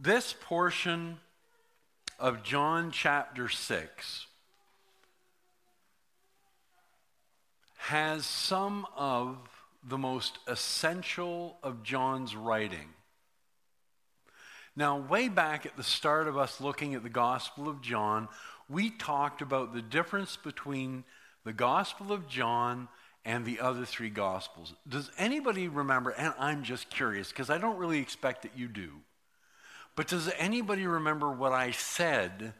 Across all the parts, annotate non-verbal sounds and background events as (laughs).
this portion of John chapter 6 has some of the most essential of John's writing. Now, way back at the start of us looking at the Gospel of John, we talked about the difference between the Gospel of John and the other three Gospels. Does anybody remember? And I'm just curious because I don't really expect that you do. But does anybody remember what I said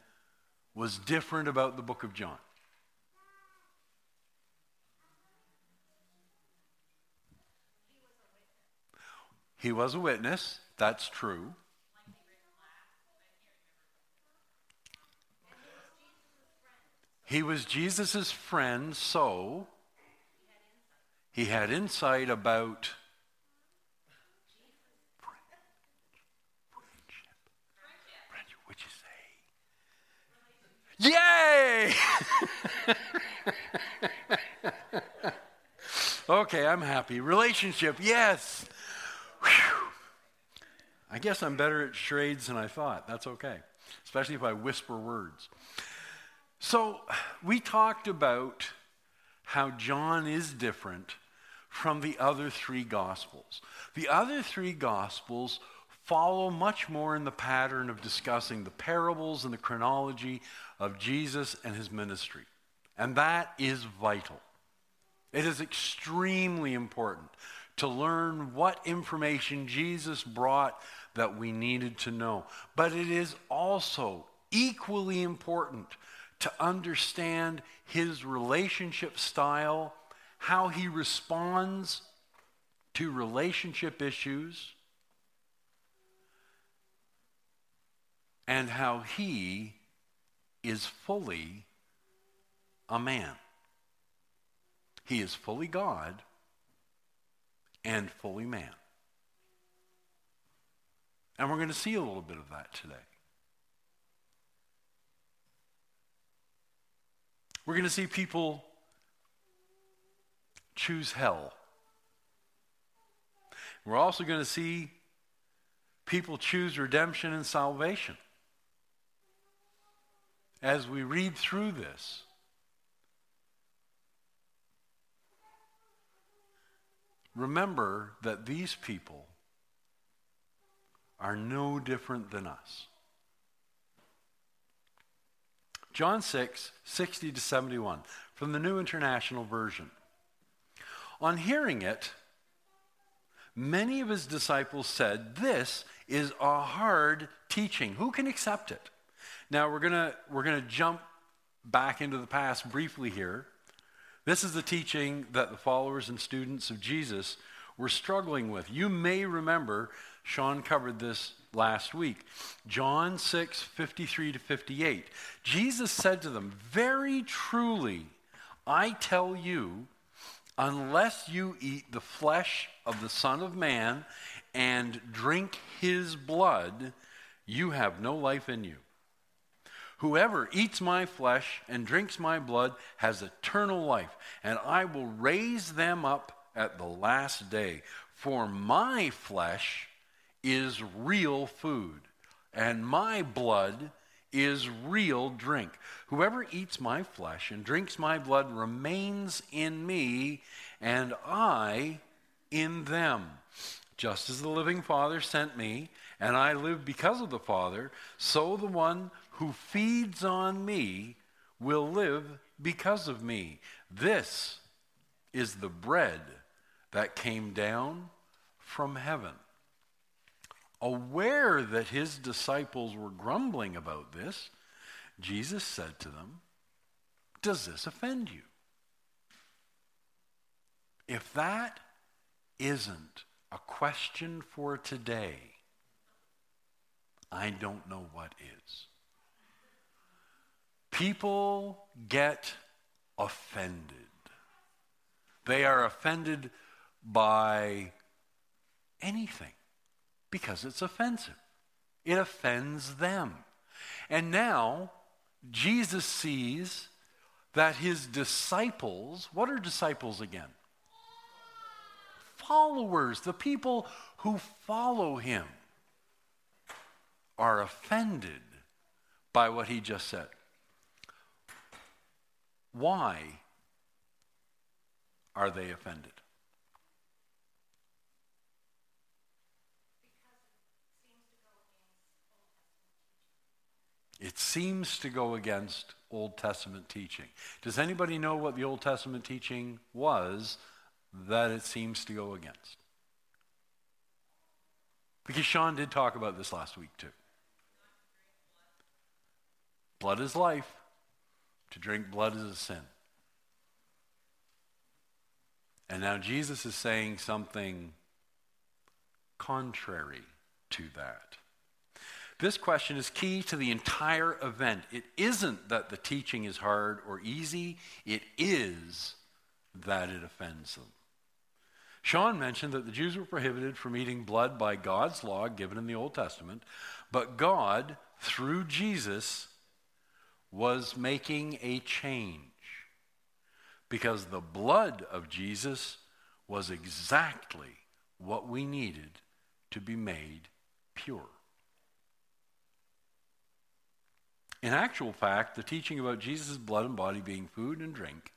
was different about the book of John? He was a witness, that's true. He was Jesus' friend, so he had insight about Yay! okay, I'm happy. Relationship, yes. Whew. I guess I'm better at charades than I thought. That's okay, especially if I whisper words. So, we talked about how John is different from the other three Gospels. The other three Gospels follow much more in the pattern of discussing the parables and the chronology of Jesus and his ministry. And that is vital. It is extremely important to learn what information Jesus brought that we needed to know. But it is also equally important to understand his relationship style, how he responds to relationship issues and how he is fully a man. He is fully God and fully man. And we're going to see a little bit of that today. We're going to see people choose hell. We're also going to see people choose redemption and salvation as we read through this, remember that these people are no different than us. John 6, 60 to 71, from the New International Version. On hearing it, many of his disciples said, This is a hard teaching. Who can accept it? Now we're gonna we're gonna jump back into the past briefly here. This is the teaching that the followers and students of Jesus were struggling with. You may remember Sean covered this last week. John 6, 53 to 58. Jesus said to them, Very truly, I tell you, unless you eat the flesh of the Son of Man and drink his blood, you have no life in you. Whoever eats my flesh and drinks my blood has eternal life, and I will raise them up at the last day. For my flesh is real food, and my blood is real drink. Whoever eats my flesh and drinks my blood remains in me, and I in them. Just as the living Father sent me, and I live because of the Father, so the one who feeds on me will live because of me. This is the bread that came down from heaven. Aware that his disciples were grumbling about this, Jesus said to them, Does this offend you? If that isn't a question for today, I don't know what is. People get offended. They are offended by anything because it's offensive. It offends them. And now, Jesus sees that his disciples, what are disciples again? Followers, the people who follow him, are offended by what he just said. Why are they offended? It seems to go against Old Testament teaching. Does anybody know what the Old Testament teaching was that it seems to go against? Because Sean did talk about this last week too. Blood is life. To drink blood is a sin. And now Jesus is saying something contrary to that. This question is key to the entire event. It isn't that the teaching is hard or easy, it is that it offends them. Sean mentioned that the Jews were prohibited from eating blood by God's law given in the Old Testament, but God, through Jesus, was making a change because the blood of Jesus was exactly what we needed to be made pure. In actual fact, the teaching about Jesus' blood and body being food and drink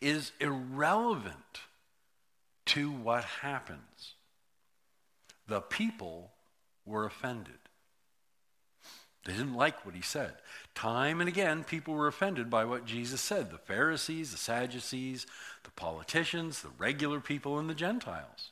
is irrelevant to what happens. The people were offended. They didn't like what he said. Time and again, people were offended by what Jesus said the Pharisees, the Sadducees, the politicians, the regular people, and the Gentiles.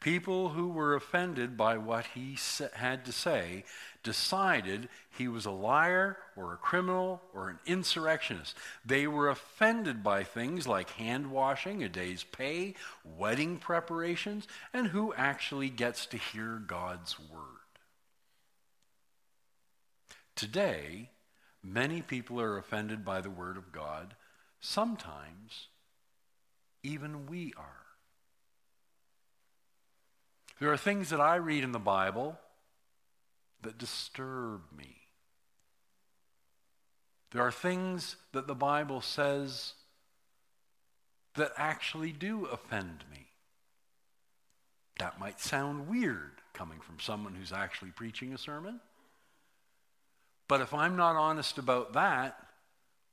People who were offended by what he had to say decided he was a liar or a criminal or an insurrectionist. They were offended by things like hand washing, a day's pay, wedding preparations, and who actually gets to hear God's word. Today, many people are offended by the word of God. Sometimes, even we are. There are things that I read in the Bible that disturb me. There are things that the Bible says that actually do offend me. That might sound weird coming from someone who's actually preaching a sermon. But if I'm not honest about that,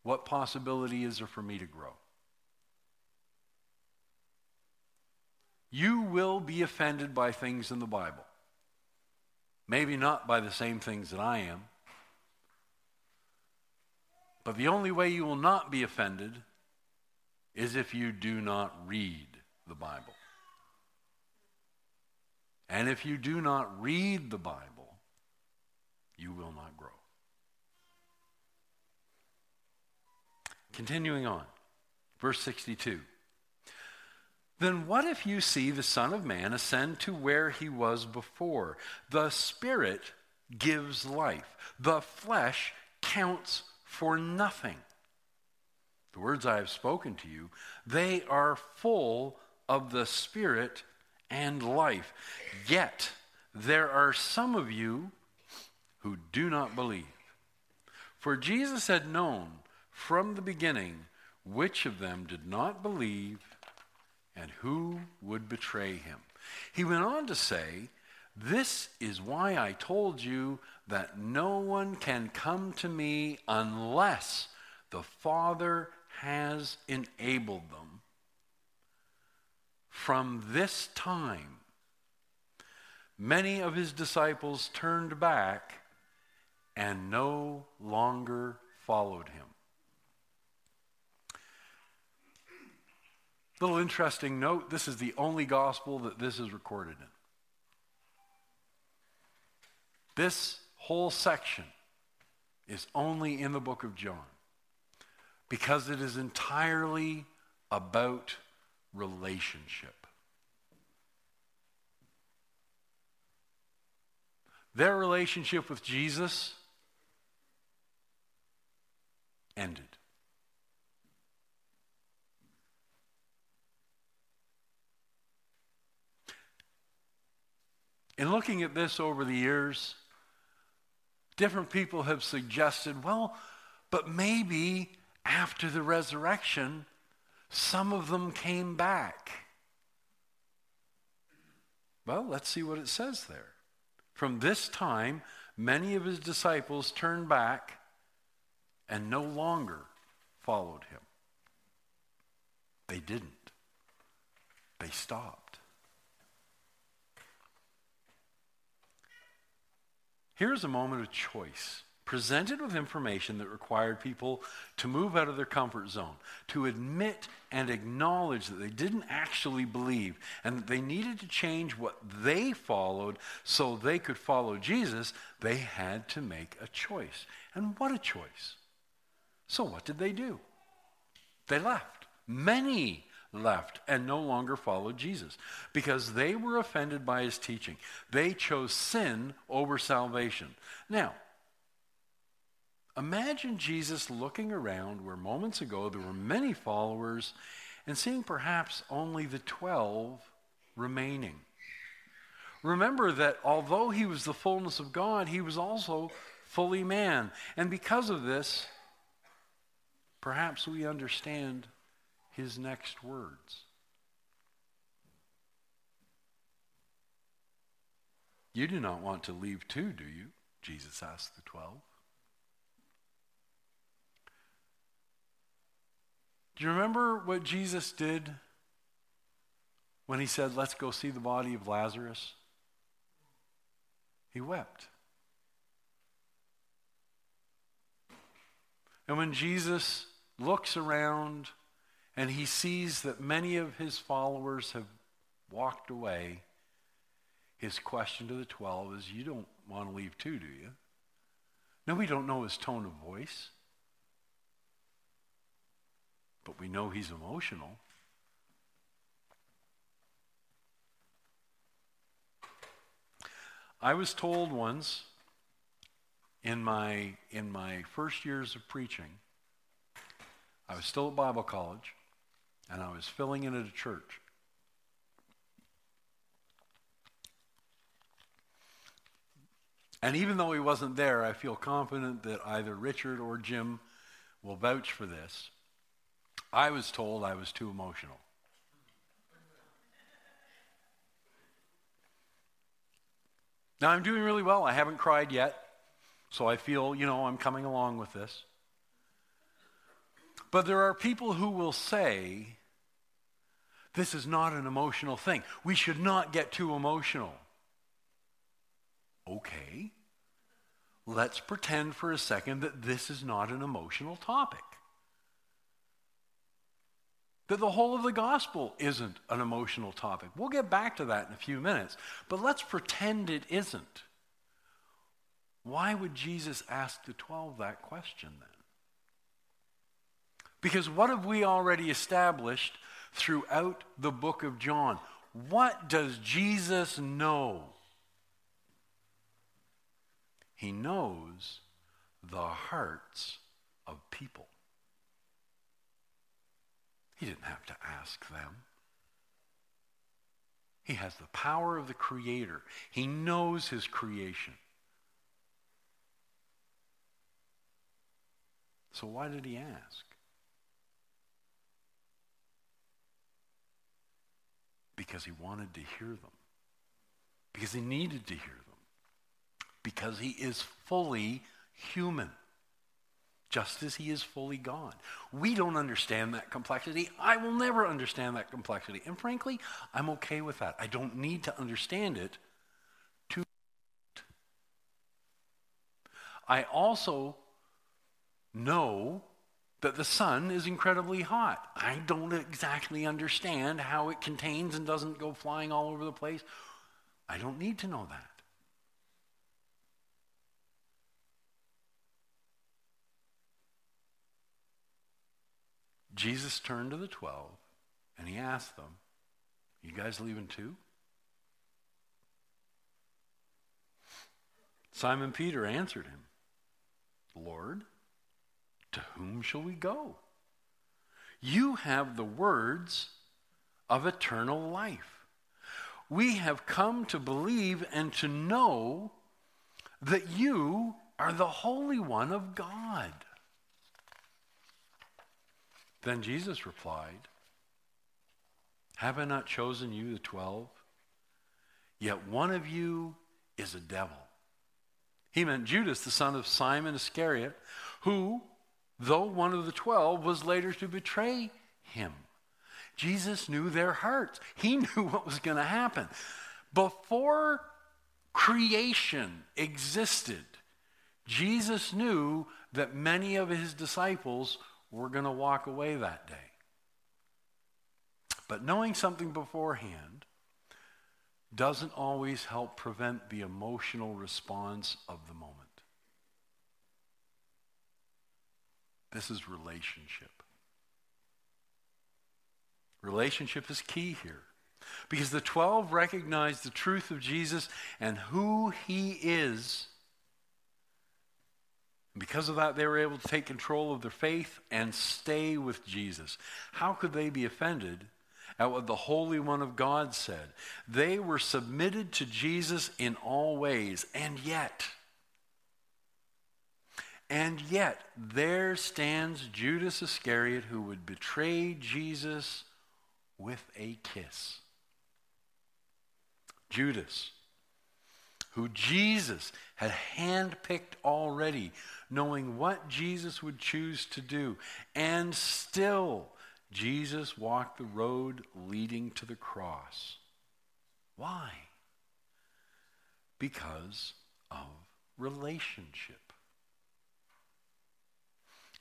what possibility is there for me to grow? You will be offended by things in the Bible. Maybe not by the same things that I am. But the only way you will not be offended is if you do not read the Bible. And if you do not read the Bible, you will Continuing on, verse 62. Then what if you see the Son of Man ascend to where he was before? The Spirit gives life, the flesh counts for nothing. The words I have spoken to you, they are full of the Spirit and life. Yet there are some of you who do not believe. For Jesus had known from the beginning which of them did not believe and who would betray him. He went on to say, This is why I told you that no one can come to me unless the Father has enabled them. From this time, many of his disciples turned back and no longer followed him. Little interesting note this is the only gospel that this is recorded in. This whole section is only in the book of John because it is entirely about relationship. Their relationship with Jesus ended. In looking at this over the years, different people have suggested, well, but maybe after the resurrection, some of them came back. Well, let's see what it says there. From this time, many of his disciples turned back and no longer followed him. They didn't. They stopped. Here's a moment of choice presented with information that required people to move out of their comfort zone, to admit and acknowledge that they didn't actually believe and that they needed to change what they followed so they could follow Jesus, they had to make a choice. And what a choice! So, what did they do? They left. Many left and no longer followed Jesus because they were offended by his teaching. They chose sin over salvation. Now, Imagine Jesus looking around where moments ago there were many followers and seeing perhaps only the 12 remaining. Remember that although he was the fullness of God, he was also fully man. And because of this, perhaps we understand his next words. You do not want to leave too, do you? Jesus asked the twelve. Do you remember what Jesus did when he said, Let's go see the body of Lazarus? He wept. And when Jesus looks around and he sees that many of his followers have walked away, his question to the 12 is, You don't want to leave too, do you? Now, we don't know his tone of voice but we know he's emotional. I was told once in my, in my first years of preaching, I was still at Bible college, and I was filling in at a church. And even though he wasn't there, I feel confident that either Richard or Jim will vouch for this. I was told I was too emotional. Now I'm doing really well. I haven't cried yet. So I feel, you know, I'm coming along with this. But there are people who will say, this is not an emotional thing. We should not get too emotional. Okay. Let's pretend for a second that this is not an emotional topic that the whole of the gospel isn't an emotional topic. We'll get back to that in a few minutes, but let's pretend it isn't. Why would Jesus ask the 12 that question then? Because what have we already established throughout the book of John? What does Jesus know? He knows the hearts of people. He didn't have to ask them. He has the power of the Creator. He knows His creation. So why did He ask? Because He wanted to hear them. Because He needed to hear them. Because He is fully human just as he is fully God. We don't understand that complexity. I will never understand that complexity. And frankly, I'm okay with that. I don't need to understand it to. I also know that the sun is incredibly hot. I don't exactly understand how it contains and doesn't go flying all over the place. I don't need to know that. Jesus turned to the 12 and he asked them, You guys leaving too? Simon Peter answered him, Lord, to whom shall we go? You have the words of eternal life. We have come to believe and to know that you are the Holy One of God. Then Jesus replied, Have I not chosen you, the twelve? Yet one of you is a devil. He meant Judas, the son of Simon Iscariot, who, though one of the twelve, was later to betray him. Jesus knew their hearts. He (laughs) knew what was going to happen. Before creation existed, Jesus knew that many of his disciples were going to walk away that day. But knowing something beforehand doesn't always help prevent the emotional response of the moment. This is relationship. Relationship is key here. Because the 12 recognized the truth of Jesus and who he is. Because of that, they were able to take control of their faith and stay with Jesus. How could they be offended at what the Holy One of God said? They were submitted to Jesus in all ways, and yet, and yet, there stands Judas Iscariot who would betray Jesus with a kiss. Judas, who Jesus had handpicked already, knowing what Jesus would choose to do, and still Jesus walked the road leading to the cross. Why? Because of relationship.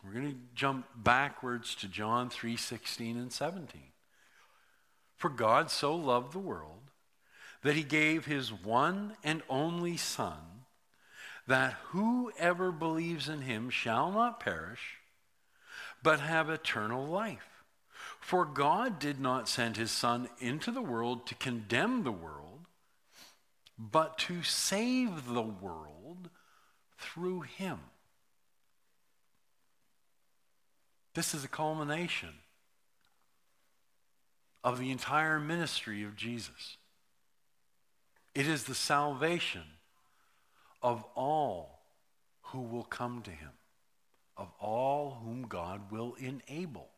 We're going to jump backwards to John 3 16 and 17. For God so loved the world that he gave his one and only Son, that whoever believes in him shall not perish, but have eternal life. For God did not send his Son into the world to condemn the world, but to save the world through him. This is a culmination of the entire ministry of Jesus. It is the salvation of all who will come to him, of all whom God will enable.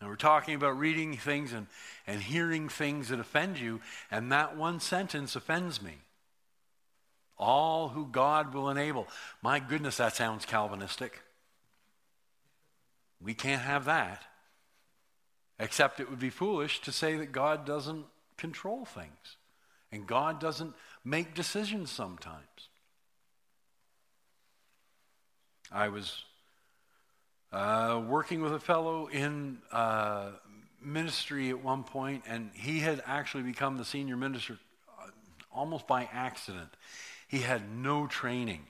And we're talking about reading things and, and hearing things that offend you, and that one sentence offends me. All who God will enable. My goodness, that sounds Calvinistic. We can't have that. Except it would be foolish to say that God doesn't control things and God doesn't make decisions sometimes. I was uh, working with a fellow in uh, ministry at one point, and he had actually become the senior minister uh, almost by accident. He had no training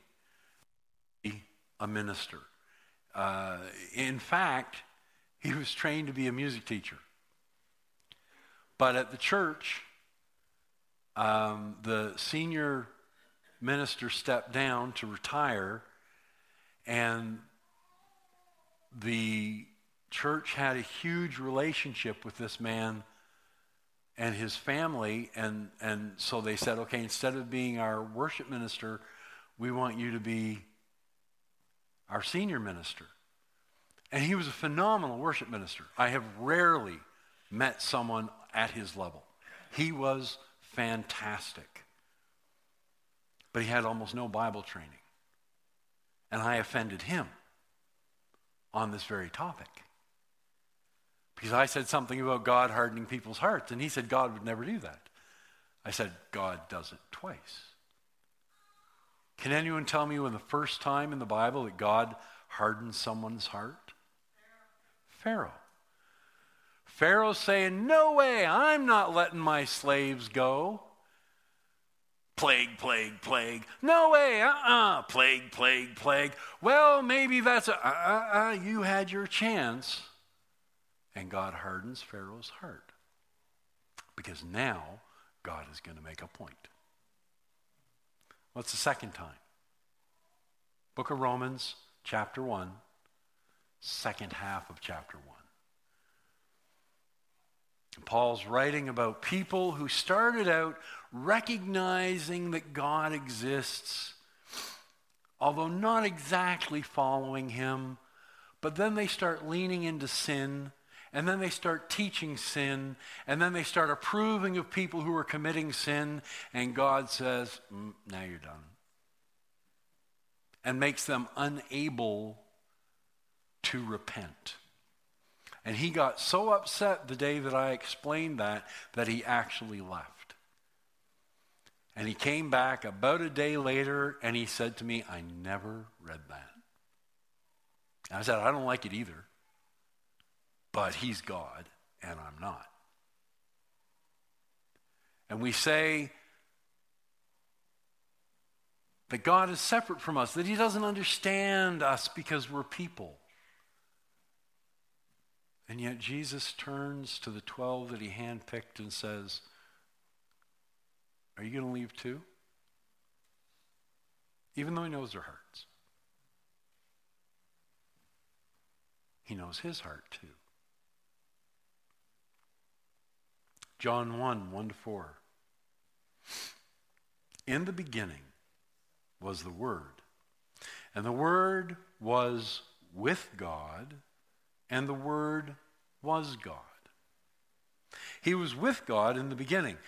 a minister. Uh, in fact, he was trained to be a music teacher. But at the church, um, the senior minister stepped down to retire, and the church had a huge relationship with this man and his family, and, and so they said, okay, instead of being our worship minister, we want you to be our senior minister. And he was a phenomenal worship minister. I have rarely met someone at his level. He was fantastic. But he had almost no Bible training. And I offended him on this very topic. Because I said something about God hardening people's hearts, and he said God would never do that. I said, God does it twice. Can anyone tell me when the first time in the Bible that God hardened someone's heart? Pharaoh. Pharaoh saying, No way, I'm not letting my slaves go. Plague, plague, plague. No way, uh uh-uh. uh. Plague, plague, plague. Well, maybe that's a, uh uh uh. You had your chance. And God hardens Pharaoh's heart. Because now God is going to make a point. What's the second time? Book of Romans, chapter 1, second half of chapter 1. Paul's writing about people who started out recognizing that God exists, although not exactly following him, but then they start leaning into sin and then they start teaching sin, and then they start approving of people who are committing sin, and God says, mm, Now you're done. And makes them unable to repent. And he got so upset the day that I explained that that he actually left. And he came back about a day later and he said to me, I never read that. And I said, I don't like it either. But he's God and I'm not. And we say that God is separate from us, that he doesn't understand us because we're people. And yet Jesus turns to the 12 that he handpicked and says, Are you going to leave too? Even though he knows their hearts. He knows his heart too. John 1 1 to 4. In the beginning was the Word, and the Word was with God and the Word was God. He was with God in the beginning.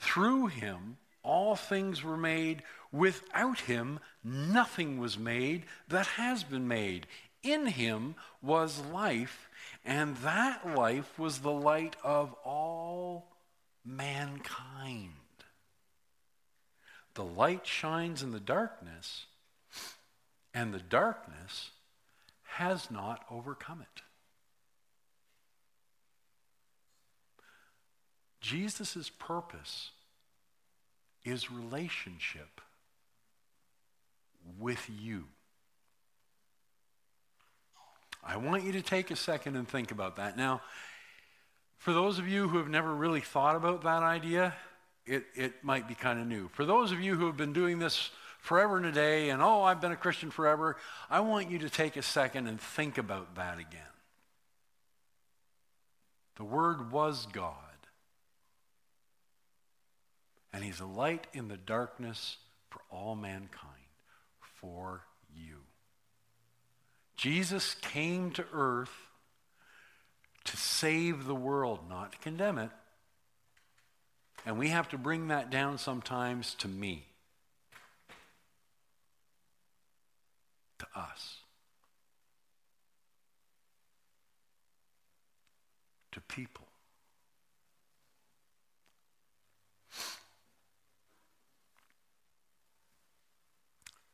Through him, all things were made. Without him, nothing was made that has been made. In him was life, and that life was the light of all mankind. The light shines in the darkness, and the darkness has not overcome it. Jesus' purpose is relationship with you. I want you to take a second and think about that. Now, for those of you who have never really thought about that idea, it, it might be kind of new. For those of you who have been doing this forever and a day, and oh, I've been a Christian forever, I want you to take a second and think about that again. The Word was God. And he's a light in the darkness for all mankind, for you. Jesus came to earth to save the world, not to condemn it. And we have to bring that down sometimes to me, to us, to people.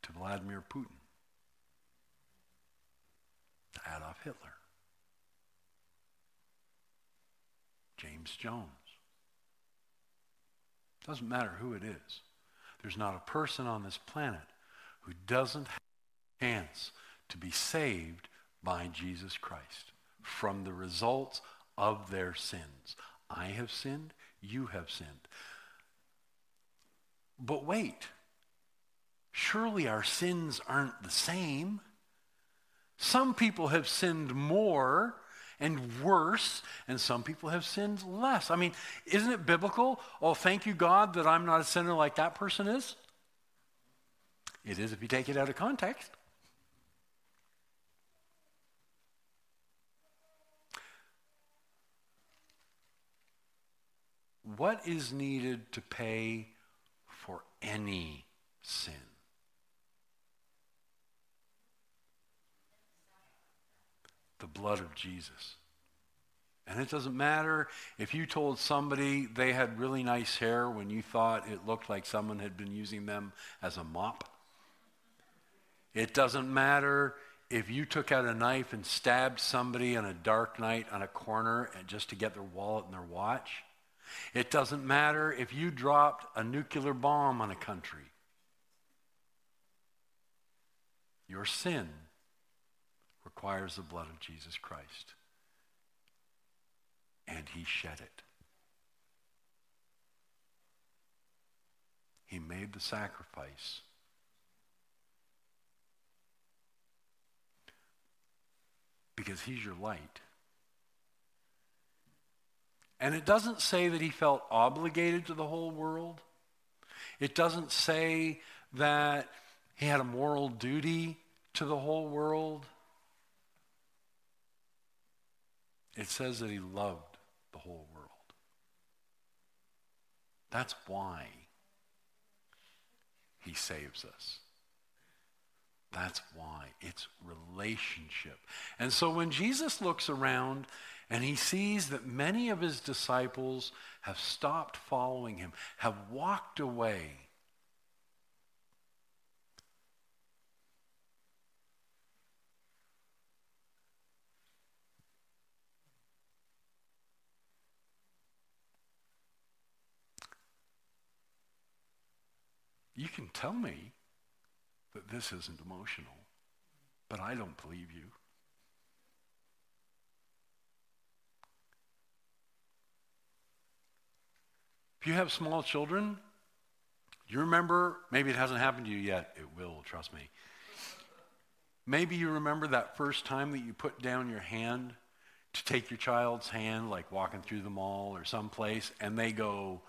to Vladimir Putin, to Adolf Hitler, James Jones. Doesn't matter who it is. There's not a person on this planet who doesn't have a chance to be saved by Jesus Christ from the results of their sins. I have sinned, you have sinned. But wait. Surely our sins aren't the same. Some people have sinned more and worse, and some people have sinned less. I mean, isn't it biblical? Oh, thank you, God, that I'm not a sinner like that person is? It is if you take it out of context. What is needed to pay for any sin? The blood of Jesus. And it doesn't matter if you told somebody they had really nice hair when you thought it looked like someone had been using them as a mop. It doesn't matter if you took out a knife and stabbed somebody on a dark night on a corner just to get their wallet and their watch. It doesn't matter if you dropped a nuclear bomb on a country. Your sin requires the blood of Jesus Christ. And he shed it. He made the sacrifice. Because he's your light. And it doesn't say that he felt obligated to the whole world. It doesn't say that he had a moral duty to the whole world. It says that he loved the whole world. That's why he saves us. That's why. It's relationship. And so when Jesus looks around and he sees that many of his disciples have stopped following him, have walked away, You can tell me that this isn't emotional, but I don't believe you. If you have small children, you remember, maybe it hasn't happened to you yet, it will, trust me. Maybe you remember that first time that you put down your hand to take your child's hand, like walking through the mall or someplace, and they go,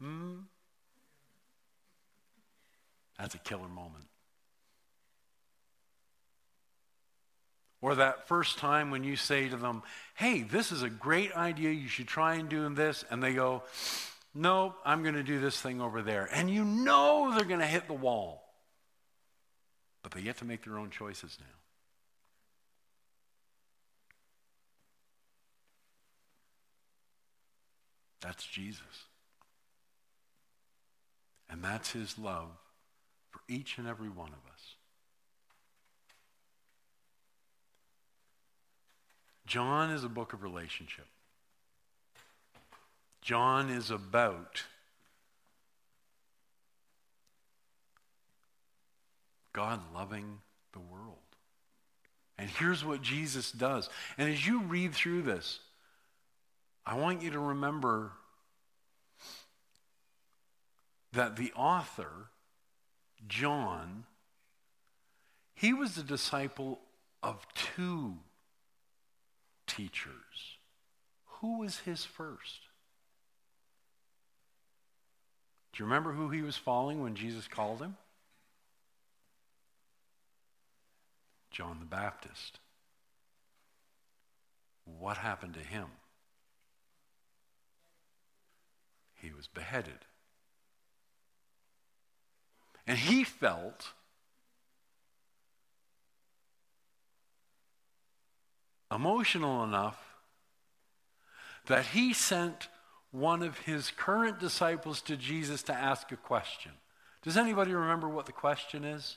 hmm, that's a killer moment. Or that first time when you say to them, hey, this is a great idea, you should try and do this, and they go, no, I'm going to do this thing over there. And you know they're going to hit the wall. But they get to make their own choices now. That's Jesus. And that's his love each and every one of us. John is a book of relationship. John is about God loving the world. And here's what Jesus does. And as you read through this, I want you to remember that the author John, he was a disciple of two teachers. Who was his first? Do you remember who he was following when Jesus called him? John the Baptist. What happened to him? He was beheaded. And he felt emotional enough that he sent one of his current disciples to Jesus to ask a question. Does anybody remember what the question is?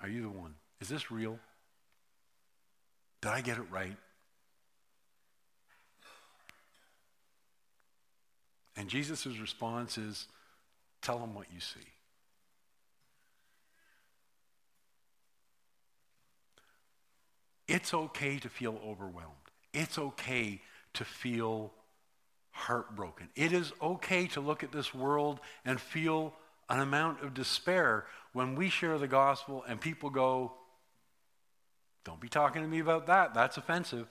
Are you the one? Is this real? Did I get it right? And Jesus' response is tell them what you see. It's okay to feel overwhelmed. It's okay to feel heartbroken. It is okay to look at this world and feel an amount of despair when we share the gospel and people go, Don't be talking to me about that. That's offensive.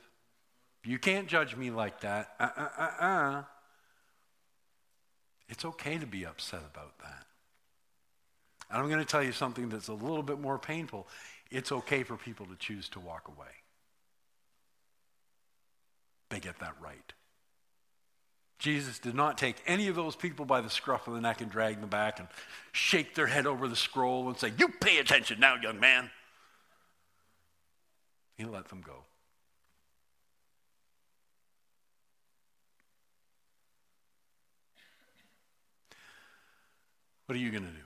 You can't judge me like that. Uh uh uh uh. It's okay to be upset about that. And I'm going to tell you something that's a little bit more painful. It's okay for people to choose to walk away. They get that right. Jesus did not take any of those people by the scruff of the neck and drag them back and shake their head over the scroll and say, You pay attention now, young man. He let them go. What are you going to do?